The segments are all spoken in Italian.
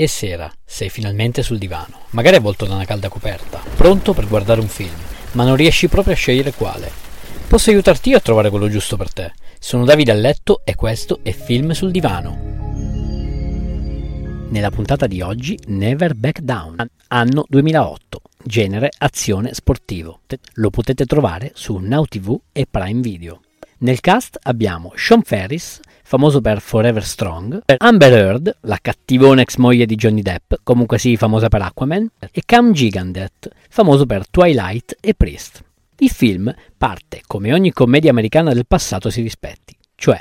E sera, sei finalmente sul divano, magari avvolto da una calda coperta, pronto per guardare un film, ma non riesci proprio a scegliere quale. Posso aiutarti io a trovare quello giusto per te. Sono Davide a letto e questo è Film sul divano. Nella puntata di oggi, Never Back Down, anno 2008, genere azione sportivo. Lo potete trovare su Now TV e Prime Video. Nel cast abbiamo Sean Ferris, famoso per Forever Strong, Amber Heard, la cattivona ex moglie di Johnny Depp, comunque sì famosa per Aquaman, e Cam Gigandet, famoso per Twilight e Priest. Il film parte come ogni commedia americana del passato si rispetti, cioè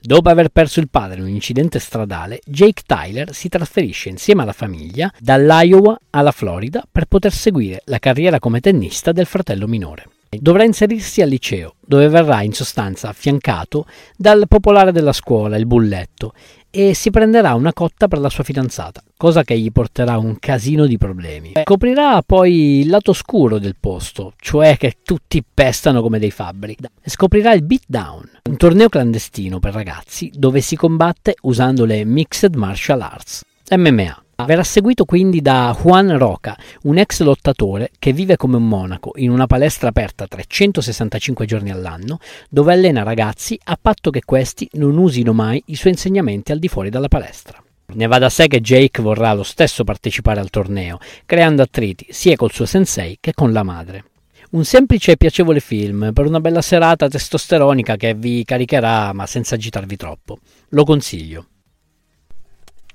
Dopo aver perso il padre in un incidente stradale, Jake Tyler si trasferisce insieme alla famiglia dall'Iowa alla Florida per poter seguire la carriera come tennista del fratello minore. Dovrà inserirsi al liceo, dove verrà in sostanza affiancato dal popolare della scuola, il bulletto, e si prenderà una cotta per la sua fidanzata, cosa che gli porterà un casino di problemi. Scoprirà poi il lato scuro del posto, cioè che tutti pestano come dei fabbri, e scoprirà il beatdown, un torneo clandestino per ragazzi dove si combatte usando le Mixed Martial Arts, MMA. Verrà seguito quindi da Juan Roca, un ex lottatore che vive come un monaco in una palestra aperta 365 giorni all'anno, dove allena ragazzi a patto che questi non usino mai i suoi insegnamenti al di fuori dalla palestra. Ne va da sé che Jake vorrà lo stesso partecipare al torneo, creando attriti sia col suo sensei che con la madre. Un semplice e piacevole film per una bella serata testosteronica che vi caricherà ma senza agitarvi troppo. Lo consiglio.